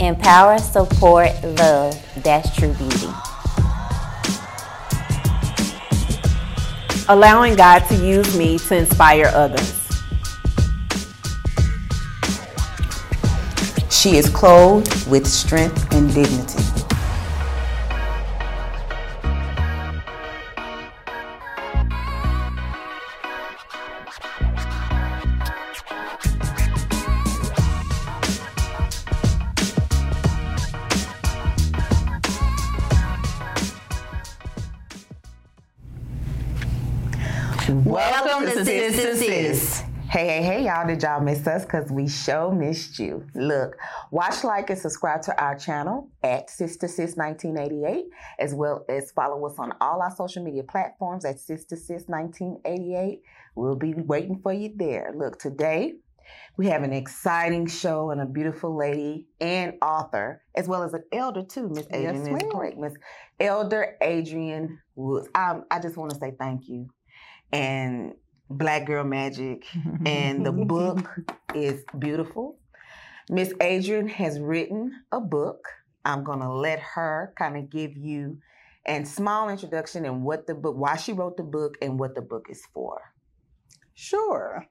Empower, support, love. That's true beauty. Allowing God to use me to inspire others. She is clothed with strength and dignity. Hey, hey, hey, y'all. Did y'all miss us? Because we sure missed you. Look, watch, like, and subscribe to our channel at Sis to Sis 1988, as well as follow us on all our social media platforms at Sis to Sis 1988. We'll be waiting for you there. Look, today we have an exciting show and a beautiful lady and author, as well as an elder too. Miss Adrian Yes, is. Miss Elder Adrian Woods. Um, I just want to say thank you. And Black Girl Magic and the book is beautiful. Miss Adrian has written a book. I'm gonna let her kind of give you a small introduction and what the book, why she wrote the book, and what the book is for. Sure.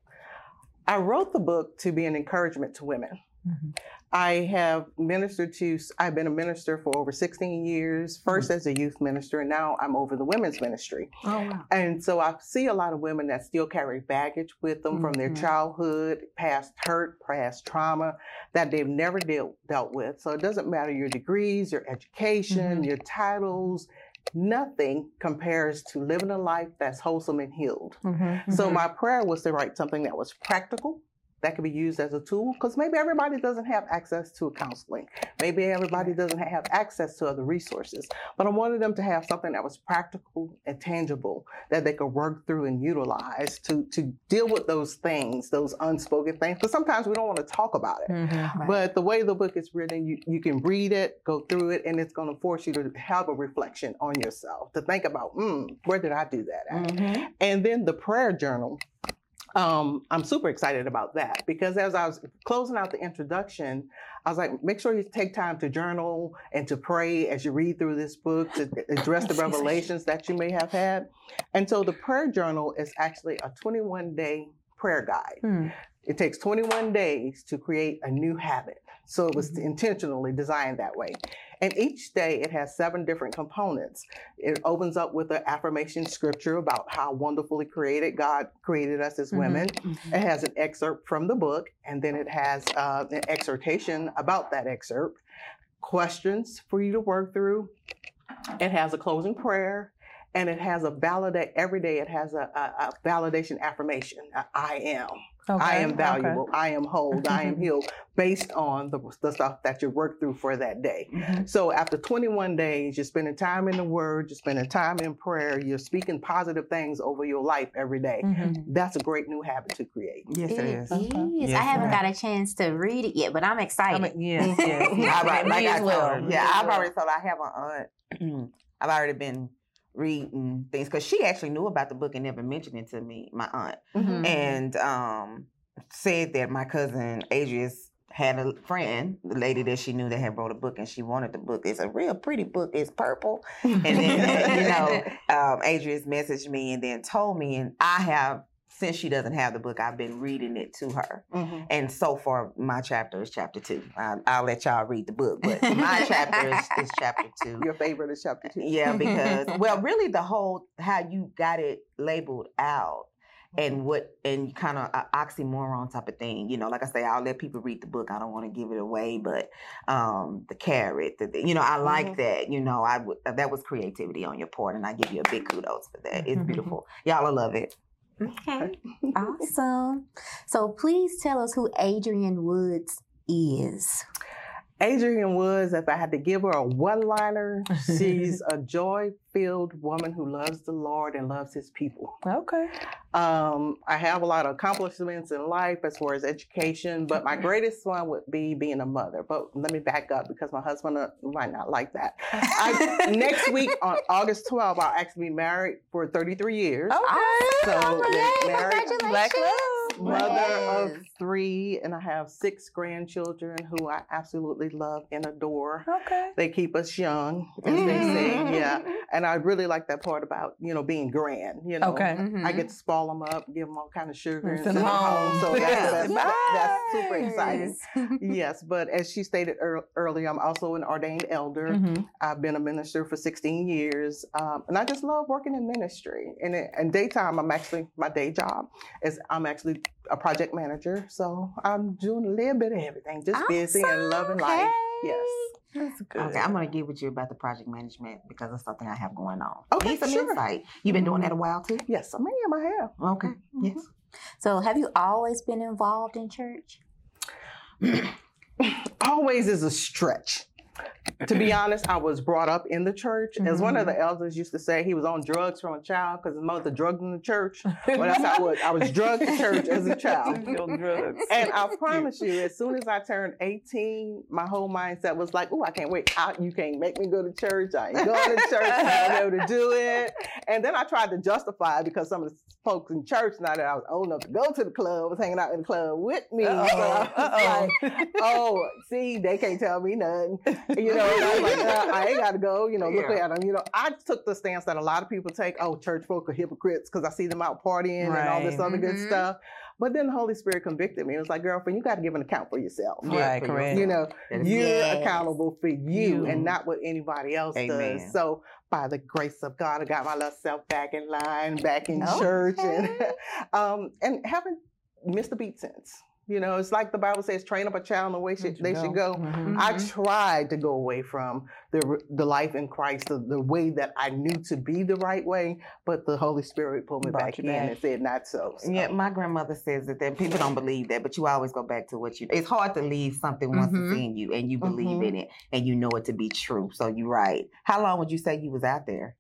I wrote the book to be an encouragement to women. Mm-hmm. I have ministered to, I've been a minister for over 16 years, 1st mm-hmm. as a youth minister, and now I'm over the women's ministry. Oh wow! And so I see a lot of women that still carry baggage with them from their Mhm. childhood, past hurt, past trauma that they've never dealt dealt with. So it doesn't matter your degrees, your education, mm-hmm. your titles, nothing compares to living a life that's wholesome and healed. So my prayer was to write something that was practical. That could be used as a tool because maybe everybody doesn't have access to counseling. Maybe everybody doesn't have access to other resources. But I wanted them to have something that was practical and tangible that they could work through and utilize to, to deal with those things, those unspoken things. Because sometimes we don't want to talk about it. But the way the book is written, you, you can read it, go through it, and it's going to force you to have a reflection on yourself, to think about, mm, where did I do that at? Mhm. And then the prayer journal. Um, I'm super excited about that because as I was closing out the introduction, I was like, make sure you take time to journal and to pray as you read through this book to address the revelations that you may have had. And so the prayer journal is actually a 21 day prayer guide. Hmm. It takes 21 days to create a new habit. So it was Mm-hmm. intentionally designed that way. And each day it has seven different components. It opens up with an affirmation scripture about how wonderfully created God created us as Mhm. women. Mm-hmm. It has an excerpt from the book, and then it has uh, an exhortation about that excerpt, questions for you to work through. It has a closing prayer, and it has a validate every day. It has a, a, a validation affirmation. a I am. I am valuable. I am whole. I am healed based on the, the stuff that you worked through for that day. Mhm. So after 21 days, you're spending time in the Word, you're spending time in prayer, you're speaking positive things over your life every day. That's a great new habit to create. Yes, it is. is. Yes, I haven't ma'am. got a chance to read it yet, but I'm excited. I mean, yes, yes. All right, like Me I as well. yeah, I've already told. I have an aunt. I've already been reading things because she actually knew about the book and never mentioned it to me. My aunt Mhm. and um said that my cousin Adrius had a friend, the lady that she knew that had wrote a book, and she wanted the book. It's a real pretty book. It's purple, and then you know, um, Adrius messaged me and then told me, and I have since she doesn't have the book, I've been reading it to her. Mhm. And so far, my chapter is chapter two. I, I'll let y'all read the book, but my chapter is, is chapter two. Your favorite is chapter two. Yeah, because well, really, the whole how you got it labeled out and what and kind of oxymoron type of thing. You know, like I say, I'll let people read the book. I don't want to give it away, but um, the carat, the, you know, I like Mhm. that. You know, I that was creativity on your part, and I give you a big kudos for that. It's beautiful. Y'all will love it. Okay. awesome. So please tell us who Adrian Woods is. Adrian Woods, if I had to give her a one liner, she's a joy filled woman who loves the Lord and loves his people. Okay. Um, I have a lot of accomplishments in life as far as education, but my greatest one would be being a mother. But let me back up because my husband uh, might not like that. I, next week on August 12th, I'll actually be married for 33 years. Okay. So, Yay, married, congratulations. Black love. mother Yes. Three, and I have six grandchildren who I absolutely love and adore. Okay. They keep us young, as they say. Mhm. Yeah, and I really like that part about you know being grand. You know, Okay. I Mhm. get to spoil them up, give them all kind of sugar, and Send send them them home. home. So that's, Yes. that's, that's super exciting. Yes. Yes, but as she stated ear- earlier, I'm also an ordained elder. Mhm. I've been a minister for 16 years, um, and I just love working in ministry. And in, in daytime, I'm actually my day job is I'm actually a project manager, so I'm doing a little bit of everything, just busy and loving life. Yes. That's good. Okay, I'm gonna get with you about the project management because it's something I have going on. Okay, Need some sure. insight. You've been doing that a while too. Yes, I am. I have. Okay. Mm-hmm. Yes. So, have you always been involved in church? Always is a stretch. To be honest, I was brought up in the church. As one of the elders used to say, he was on drugs from a child because his mother drugged him to church. Well, that's how I was. I was drugged to church as a child. And I promise you, as soon as I turned 18, my whole mindset was like, oh, I can't wait out. You can't make me go to church. I ain't going to church. I'm able to do it. And then I tried to justify it because some of the folks in church, now that I was old enough to go to the club, was hanging out in the club with me. So I was Uh-oh. like, oh, see, they can't tell me nothing. You know, I was like, uh, I ain't got to go. You know, look Yeah. at them. You know, I took the stance that a lot of people take. Oh, church folk are hypocrites because I see them out partying and all this other good Mhm. stuff. But then the Holy Spirit convicted me. It was like, girlfriend, you got to give an account for yourself. Right, for correct. You know, That is- you're Yes. accountable for you, You. and not what anybody else Amen. does. So, by the grace of God, I got my little self back in line, back in church, and um, and haven't missed a beat since. You know, it's like the Bible says, train up a child in the way should, they should go. Mhm. I Mhm. tried to go away from the the life in Christ, the, the way that I knew to be the right way, but the Holy Spirit pulled me Brought back you in back. and said, not so. So, Yeah, my grandmother says that, that people don't believe that, but you always go back to what you. It's hard to leave something once Mhm. it's in you and you believe Mhm. in it and you know it to be true. So you're right. How long would you say you was out there,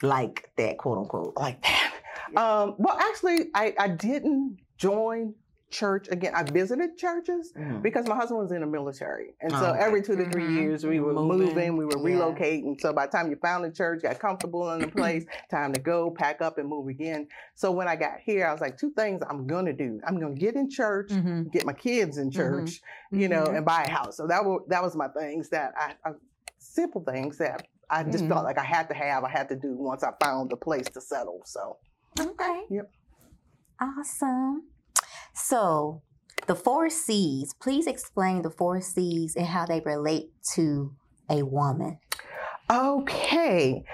like that, quote unquote? like that. Um, well, actually, I, I didn't join church again. I visited churches Mhm. because my husband was in the military. And so Oh, okay. every two to 3 Mhm. years, we were Moving. moving, we were Yeah. relocating. So by the time you found the church, got comfortable in the place, time to go, pack up, and move again. So when I got here, I was like, two things I'm going to do. I'm going to get in church, Mhm. get my kids in church, you know, Mhm. and buy a house. So that was, that was my things that I, I simple things that I just felt like I had to have, I had to do once I found the place to settle. So. Okay. Yep. Awesome. So, the four C's, please explain the four C's and how they relate to a woman. Okay.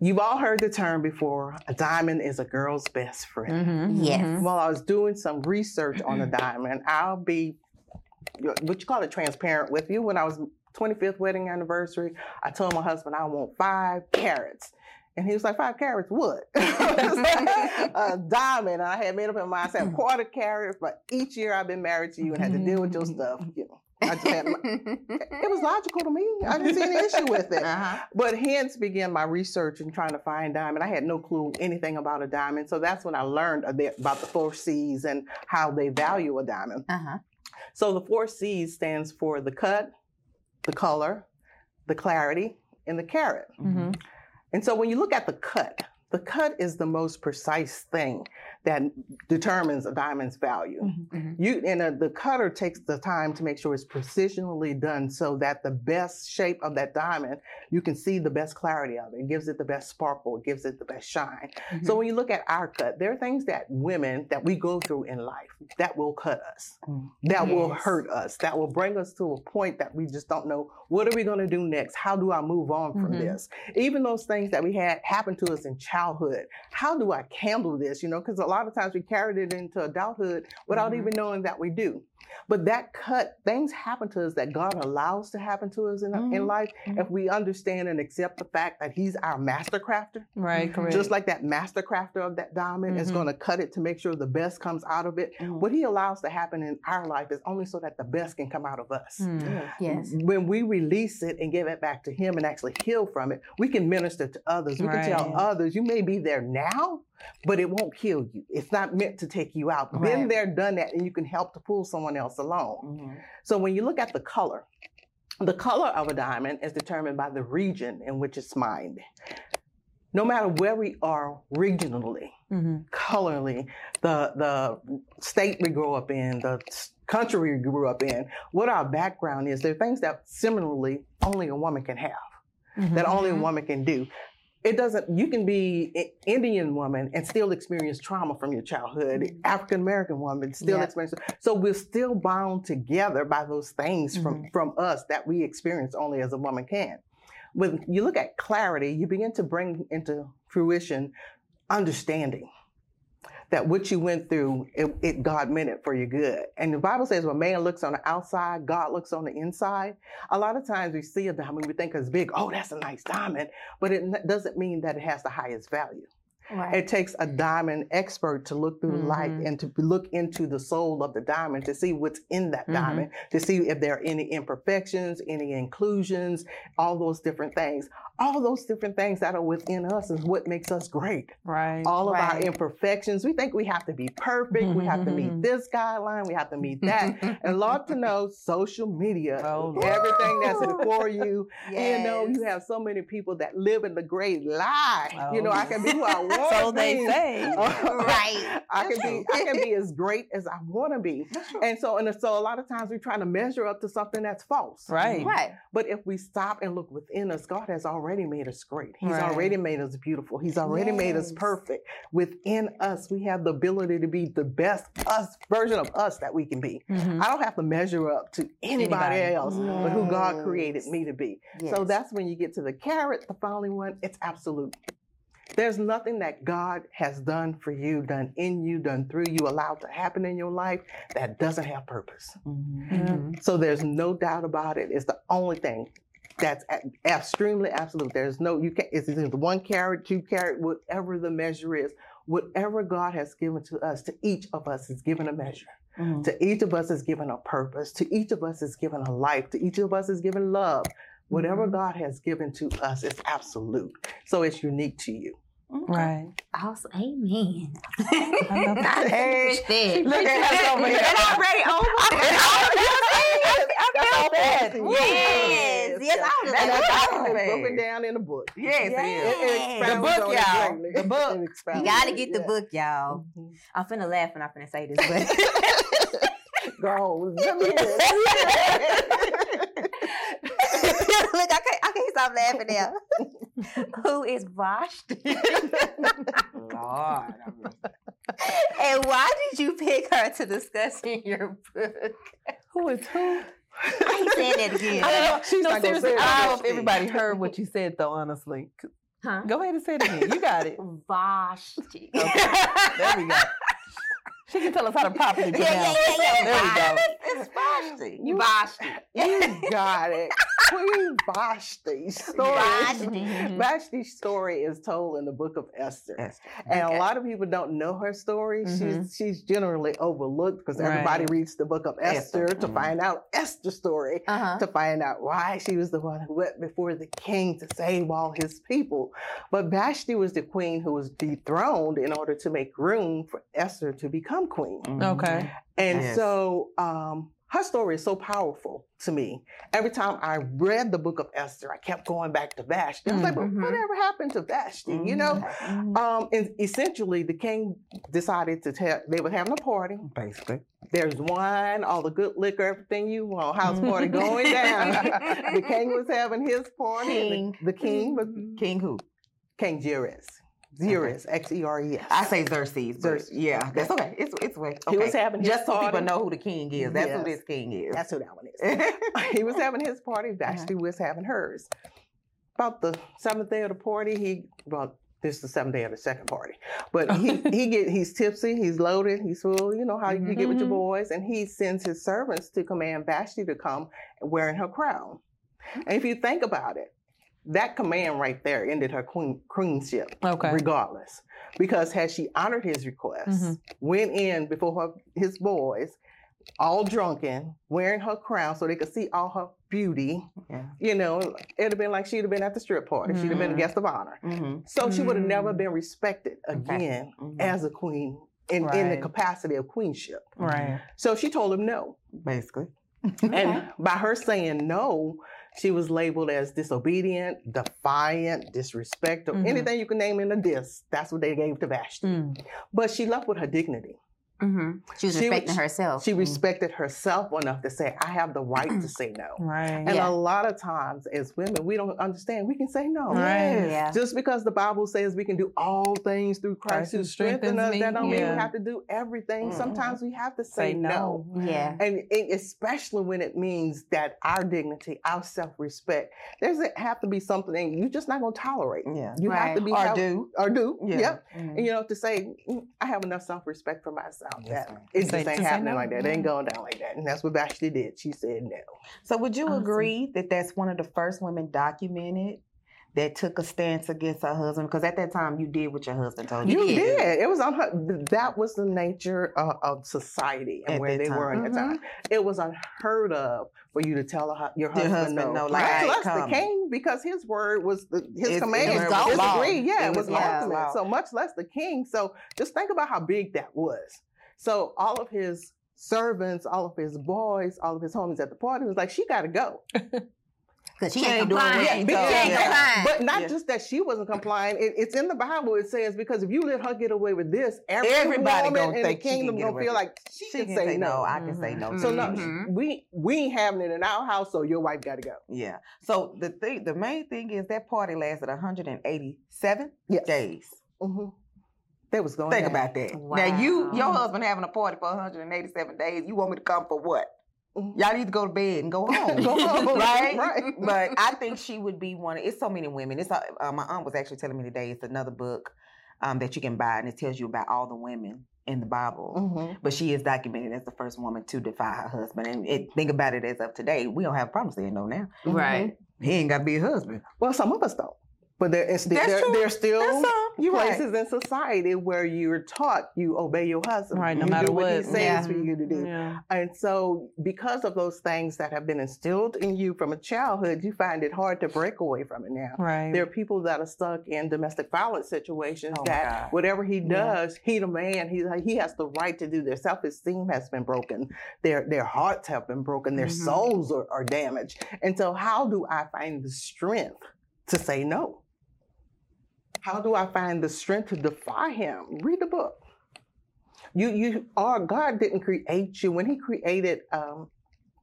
You've all heard the term before a diamond is a girl's best friend. Mhm. Yes. Mhm. While I was doing some research on a diamond, I'll be what you call it transparent with you. When I was 25th wedding anniversary, I told my husband I want five carats. And he was like, five carats, what? a diamond. I had made up in my mind, I said, quarter carat, but each year I've been married to you and had to deal with your stuff. You know, I just had, it was logical to me. I didn't see any issue with it. Uh-huh. But hence began my research and trying to find diamond. I had no clue anything about a diamond. So that's when I learned about the four C's and how they value a diamond. uh-huh. So the four C's stands for the cut, the color, the clarity, and the carat. Mhm. And so when you look at the cut, the cut is the most precise thing that determines a diamond's value. Mhm. You and uh, the cutter takes the time to make sure it's precisionally done so that the best shape of that diamond, you can see the best clarity of it. It gives it the best sparkle, it gives it the best shine. So when you look at our cut, there are things that women that we go through in life that will cut us, Mm. that will hurt us, that will bring us to a point that we just don't know what are we going to do next? How do I move on from Mhm. this? Even those things that we had happen to us in childhood, how do I handle this? You know, because a lot of times we carried it into adulthood without Mhm. even knowing that we do. But that cut, things happen to us that God allows to happen to us in, in Mhm. life Mhm. if we understand and accept the fact that He's our master crafter. Right, correct. Just like that master crafter of that diamond is Mhm. going to cut it to make sure the best comes out of it. Mhm. What he allows to happen in our life is only so that the best can come out of us. Mm. Yes. When we release it and give it back to him and actually heal from it, we can minister to others. We can tell others, you may be there now, but it won't kill you. It's not meant to take you out. Been there, done that, and you can help to pull someone else along. Mhm. So when you look at the color, the color of a diamond is determined by the region in which it's mined. no matter where we are regionally, Mm-hmm. colorly, the the state we grew up in, the country we grew up in, what our background is, there are things that similarly only a woman can have, Mm-hmm. that only a woman can do. It doesn't. You can be an Indian woman and still experience trauma from your childhood. Mm-hmm. African American woman still Yeah. experience. So we're still bound together by those things from mm-hmm. from us that we experience only as a woman can. When you look at clarity, you begin to bring into fruition understanding that what you went through, it, it God meant it for your good. And the Bible says when man looks on the outside, God looks on the inside. A lot of times we see a diamond, we think it's big. Oh, that's a nice diamond, but it doesn't mean that it has the highest value. Right. It takes a diamond expert to look through the light and to look into the soul of the diamond to see what's in that Mhm. diamond, to see if there are any imperfections, any inclusions, all those different things. All those different things that are within us is what makes us great. Right. All of our imperfections, we think we have to be perfect, we have to meet this guideline, we have to meet that. and Lord to know, social media, Oh, everything that's before you, you know, you have so many people that live in the great lie. you Oh, know, I can be who I want. So to they say. Right. I can be I can be as great as I want to be. And so and so a lot of times we're trying to measure up to something that's false. Right. Right. But if we stop and look within us, God has already made us great. He's Right. already made us beautiful. He's already made us Yes. perfect. Within us, we have the ability to be the best us version of us that we can be. Mhm. I don't have to measure up to anybody, Anybody. else but who God created me to be. So that's when you get to the carat, the following one, it's absolute. There's nothing that God has done for you, done in you, done through you, allowed to happen in your life that doesn't have purpose. Mhm. So there's no doubt about it. It's the only thing that's a- extremely absolute. There's no you can't. It's either one carat, two carat, whatever the measure is. Whatever God has given to us, to each of us is given a measure. Mhm. To each of us is given a purpose. To each of us is given a life. To each of us is given love. Whatever Mhm. God has given to us is absolute. So it's unique to you. Right. Awesome. Amen. I love I that. heard that. Look at us over here. I that. Yes, yes, I was That's like, awesome. wow. It's broken down in a book. Yes, Yes. it is. It- it The book, y'all. greatly. The book. You gotta get the yeah. book, y'all. Mhm. I'm finna laugh when I'm finna say this, but Go on. Let me hear it. look, I can't, I can't stop laughing now. Who is Vashti? Lord. and why did you pick her to discuss in your book? Who is who? I ain't saying that again. I don't know. She's no, not gonna seriously, say it. I don't know if everybody heard what you said though. Honestly, Huh? go ahead and say it again. You got it. Vashti. Okay. There we go. She can tell us how to properly Yeah, pronounce. yeah, yeah, yeah. There we go. It's Vashti. Vashti. You got it. Queen Vashti's story. Vashti. Vashti's story is told in the book of Esther. Esther. And Okay. a lot of people don't know her story. She's Mhm. she's generally overlooked because everybody reads the book of Esther, Esther. to Mhm. find out Esther's story, Uh-huh. to find out why she was the one who went before the king to save all his people. But Vashti was the queen who was dethroned in order to make room for Esther to become queen. Okay. And Yes. so um, her story is so powerful to me. Every time I read the book of Esther, I kept going back to Vashti. I was like, but Mhm. whatever happened to Vashti? You know? Mm-hmm. Um, and essentially, the king decided to tell, they were having a party. Basically. There's wine, all the good liquor, everything you want, house party going down. the king was having his party. and The, the king was King who? King Xerxes. Xerxes, X E R E S. I say Xerxes, but Xerxes. yeah, that's okay. It's it's way. He was having his Just so people know who the king is. That's who this king is. That's who that one is. he was having his party. Vashti was having hers. About the seventh day of the party, he well, this is the seventh day of the second party. But he he get he's tipsy, he's loaded, he's full. You know how you get with your Mhm. boys, and he sends his servants to command Vashti to come wearing her crown. And if you think about it, that command right there ended her queen queenship, okay. regardless. Because had she honored his request, Mhm. went in before her, his boys, all drunken, wearing her crown so they could see all her beauty, Yeah. you know, it'd have been like she'd have been at the strip party. She'd have been a Mhm. guest of honor. Mm-hmm. So she would have never Mm. been respected Okay. again Mhm. as a queen in, in the capacity of queenship. Right. So she told him no. Basically. And by her saying no, She was labeled as disobedient, defiant, disrespectful, Mhm. anything you can name in a dis. That's what they gave to Vashti. Mm. But she left with her dignity. Hmm She was She respecting was- herself. She respected herself enough to say, I have the right to say no. Right. And Yeah. a lot of times as women, we don't understand we can say no. Right. Yeah. Just because the Bible says we can do all things through Christ Christ who who strengthens strengthens us, me, that don't mean we have to do everything. Mhm. Sometimes we have to say, Say no. no. Yeah. And and especially when it means that our dignity, our self-respect, there's a, have to be something you're just not going to tolerate. Yeah. You have to be Or held- do. or do. Yeah. Yep. Mhm. And, you know, to say "Mm, I have enough self-respect for myself. Yes, that ma'am. it just ain't happening no. like that. It ain't mm-hmm. going down like that. And that's what Vashti did. She said no. So would you Awesome. agree that that's one of the first women documented that took a stance against her husband? Because at that time you did what your husband told you. You to do. did. It was on her. That was the nature of, of society and At where that they were time. at the time. Mm-hmm. It was unheard of for you to tell a, hu- your Your husband, husband no. no, like, I Much ain't the king, because his word was the, his It's- command. it was his law. Yeah, It it was was law. ultimate. Law. So much less the king. So just think about how big that was. So all of his servants, all of his boys, all of his homies at the party was like, she got to go. Because she, She ain't ain't doing complying. what She she ain't told complying. But not Yeah. just that she wasn't complying. It, it's in the Bible. It says because if you let her get away with this, every Everybody woman gonna in the think she kingdom get gonna feel like she, She can, can say, no. I can say no. So no, Mhm. we we ain't having it in our house. So your wife got to go. Yeah. So the thing, the main thing is that party lasted 187 Yes. days. hmm That was going. Think down. about that. Now you, your husband having a party for 187 days. You want me to come for what? Mhm. Y'all need to go to bed and go home. Go home, right? right. But I think she would be one. Of, it's so many women. It's uh, uh, my aunt was actually telling me today. It's another book um, that you can buy, and it tells you about all the women in the Bible. Mhm. But she is documented as the first woman to defy her husband. And it, think about it as of today, we don't have a problem saying no now. Right. He ain't got to be a husband. Well, some of us don't. But there is That's there, there's still That's some. Right. places in society where you're taught you obey your husband. Right, no you matter do what, he says Yeah. for you to do. Yeah. And so, because of those things that have been instilled in you from a childhood, you find it hard to break away from it now. Right. There are people that are stuck in domestic violence situations Oh, that whatever he Yeah. does, he the man, he he has the right to do. Their self esteem has been broken. Their their hearts have been broken. Their Mhm. souls are, are damaged. And so, how do I find the strength to say no? How do I find the strength to defy him? Read the book. You you are God didn't create you when He created. Um,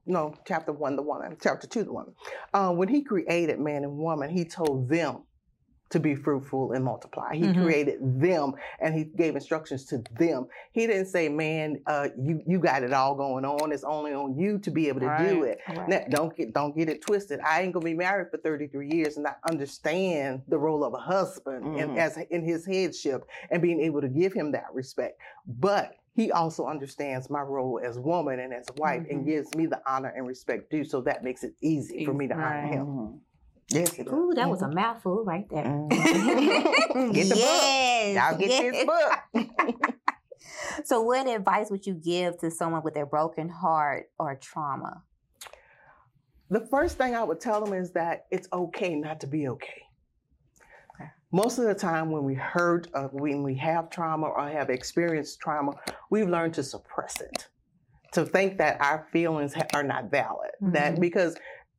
no, chapter one, the woman. Chapter two, the woman. Uh, when He created man and woman, He told them to be fruitful and multiply. He Mhm. created them, and He gave instructions to them. He didn't say, "Man, uh, you you got it all going on. It's only on you to be able to do Right. it." Now, don't get don't get it twisted. I ain't gonna be married for 33 years and not understand the role of a husband and Mhm. as in his headship and being able to give him that respect. But he also understands my role as woman and as wife and Mhm. gives me the honor and respect due. So that makes it easy for me to honor Right. him. Yes, it. Ooh, that was a mouthful right there. Mhm. Get the yes. book. Y'all get this book. So, what advice would you give to someone with a broken heart or trauma? The first thing I would tell them is that it's okay not to be okay. Most of the time, when we hurt, uh, when we have trauma or have experienced trauma, we've learned to suppress it, to think that our feelings ha- are not valid. That Mhm. because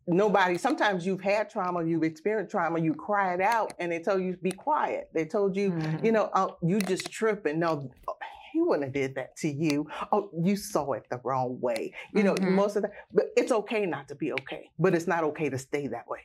nobody, sometimes you've had trauma, you've experienced trauma, you cry it out, and they told you be quiet. They told you, Mhm. you know, oh, you just tripping. No, he wouldn't have did that to you. Oh, you saw it the wrong way. You know, Mhm. most of that. But it's okay not to be okay. But it's not okay to stay that way.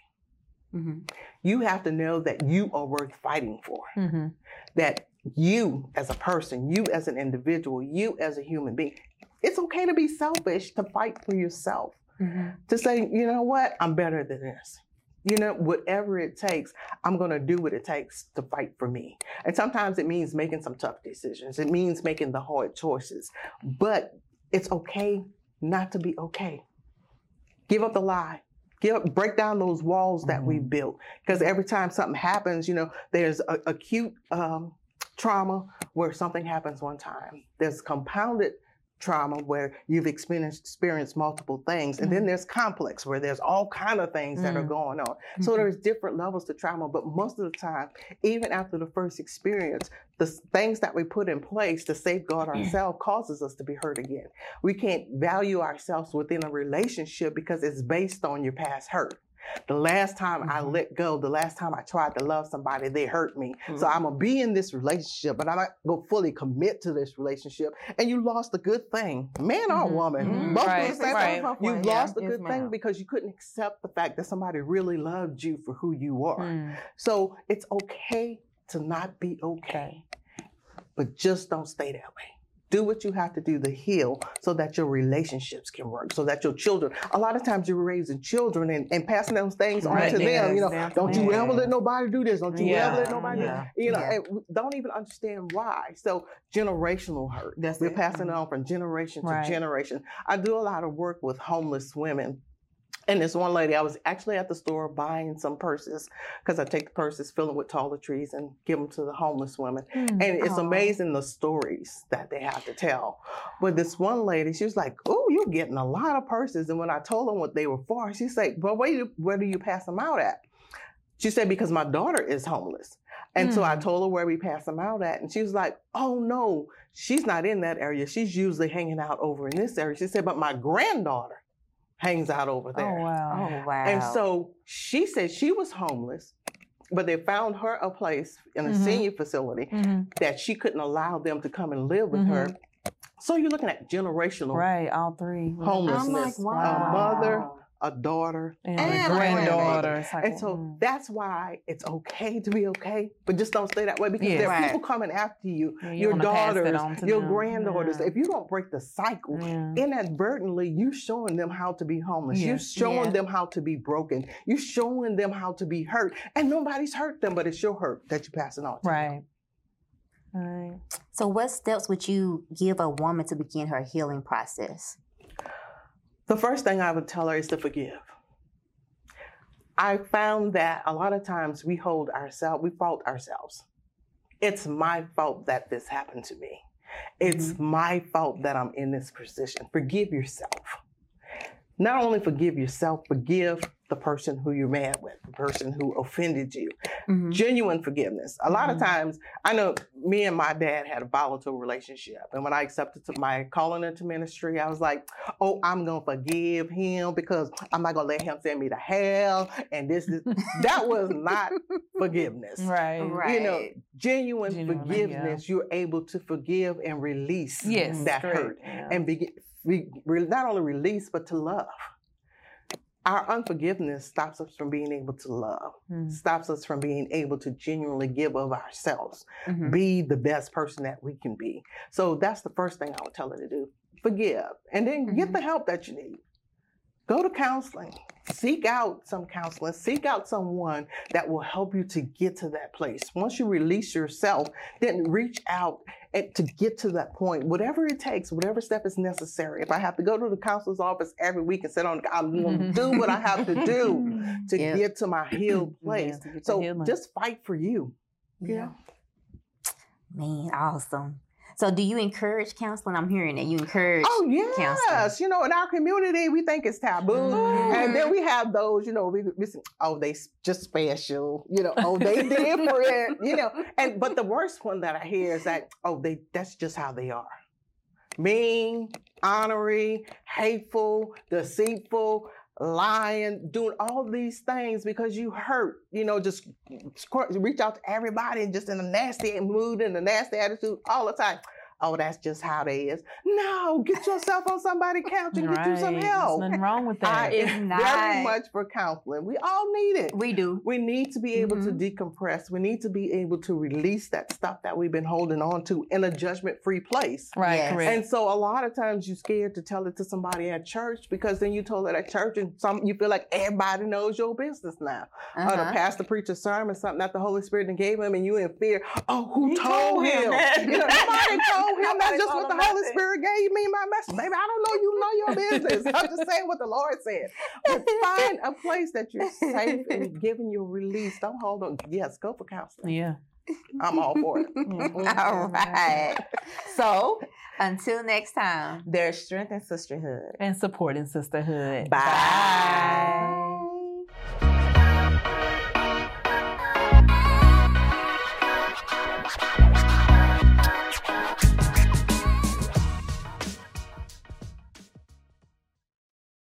Mm-hmm. You have to know that you are worth fighting for. Mhm. That you as a person, you as an individual, you as a human being, it's okay to be selfish to fight for yourself. Mm-hmm. To say, you know what, I'm better than this. You know, whatever it takes, I'm going to do what it takes to fight for me. And sometimes it means making some tough decisions. It means making the hard choices. But it's okay not to be okay. Give up the lie. Give up, break down those walls that we built. Because every time something happens, you know, there's a, acute um, trauma where something happens one time. There's compounded trauma where you've experienced, experienced multiple things and then there's complex where there's all kind of things that are Mm. going on. So there's different levels to trauma but most of the time even after the first experience the things that we put in place to safeguard ourselves causes us to be hurt again. We can't value ourselves within a relationship because it's based on your past hurt The last time I Mhm. let go, the last time I tried to love somebody, they hurt me. So Mhm. I'm gonna be in this relationship, but I'm not gonna fully commit to this relationship. And you lost a good thing, man or Mhm. woman. Mhm. Both Right, of the same right. thing. You Yeah. lost a Yes, good thing because you couldn't accept the fact that somebody really loved you for who you are. Mm. So it's okay to not be okay, but just don't stay that way. Do what you have to do to heal so that your relationships can work, so that your children, a lot of times you're raising children and, and passing those things on to yeah, them. You know, exactly. don't you ever let nobody do this. Don't you Yeah, ever let nobody do You know, yeah. don't even understand why. So generational hurt. That's We're it. passing it on from generation to Right. generation. I do a lot of work with homeless women. And this one lady, I was actually at the store buying some purses because I take the purses, fill them with toiletries, and give them to the homeless women. Mm. And it's Aw. amazing the stories that they have to tell. But this one lady, she was like, "Oh, you're getting a lot of purses." And when I told them what they were for, she said, "Well, where do you, where do you pass them out at?" She said, "Because my daughter is homeless." And so I Mm. told her where we pass them out at, and she was like, "Oh no, she's not in that area. She's usually hanging out over in this area." She said, "But my granddaughter hangs out over there." Oh wow. Oh wow. And so she said she was homeless, but they found her a place in a Mhm. senior facility Mhm. that she couldn't allow them to come and live with her. So you're looking at generational Right, all three. homelessness. wow. A mother, a daughter, and, and a a granddaughter. Like, and so mm. that's why it's okay to be okay, but just don't stay that way because Yeah. there are Right. people coming after you, Yeah, you your wanna pass that daughters, your them. granddaughters. Yeah. If you don't break the cycle, Yeah. inadvertently you're showing them how to be homeless Yeah. you're showing Yeah. them how to be broken you're showing them how to be hurt and nobody's hurt them but it's your hurt that you're passing on to them. Right. Right. so, what steps would you give a woman to begin her healing process? The first thing i would tell her is to forgive. I found that a lot of times we hold ourselves we fault ourselves. It's my fault that this happened to me. It's mm-hmm. my fault that i'm in this position. Forgive yourself. Not only forgive yourself forgive the person who you're mad with the person who offended you Mhm. genuine forgiveness. A lot of Mhm. times, I know me and my dad had a volatile relationship, and when I accepted to my calling into ministry, I was like, "Oh, I'm gonna forgive him because I'm not gonna let him send me to hell." And this is that was not forgiveness. Right. Right. You know, genuine Genuine, forgiveness. You're able to forgive and release Yes. that great. hurt, Yeah. and begin re, re- not only release but to love. Our unforgiveness stops us from being able to love Mm. stops us from being able to genuinely give of ourselves, Mhm. be the best person that we can be. So that's the first thing I would tell her to do. Forgive. And then get Mhm. the help that you need. Go to counseling. Seek out some counseling. Seek out someone that will help you to get to that place. Once you release yourself, then reach out and to get to that point, whatever it takes, whatever step is necessary. If I have to go to the counselor's office every week and sit on, I'm going to do what I have to do to Yeah. get to my healed place. the so just fight for you. Yeah. Man, awesome. So, do you encourage counseling? I'm hearing that you encourage. Oh yes, counseling. you know, in our community, we think it's taboo, Mhm. and then we have those, you know, we, we say, oh, they just special, you know, oh, they different, you know, and but the worst one that I hear is that, oh, they that's just how they are, mean, honorary, hateful, deceitful. Lying, doing all these things because you hurt, you know, just reach out to everybody and just in a nasty mood and a nasty attitude all the time. Oh, that's just how they is. No, get yourself on somebody's couch and get you some help. There's nothing wrong with I that. It's am not. very much for counseling. We all need it. We do. We need to be able Mhm. to decompress. We need to be able to release that stuff that we've been holding on to in a judgment free place. right. Yes. And so a lot of times you're scared to tell it to somebody at church because then you told it at church and some you feel like everybody knows your business now. Or the Uh-huh. pastor preached a sermon, something that the Holy Spirit gave him, and you in fear. Oh, who He told, told him him? You know, nobody told him. That's Nobody just what the Holy nothing. Spirit gave me my message. Baby, I don't know you know your business. I'm just saying what the Lord said. But find a place that you're safe and giving your release. Don't hold on. Yes, go for counseling. yeah. I'm all for it. Mm-hmm. All right. So, until next time. There's strength in sisterhood. And support in sisterhood. Bye.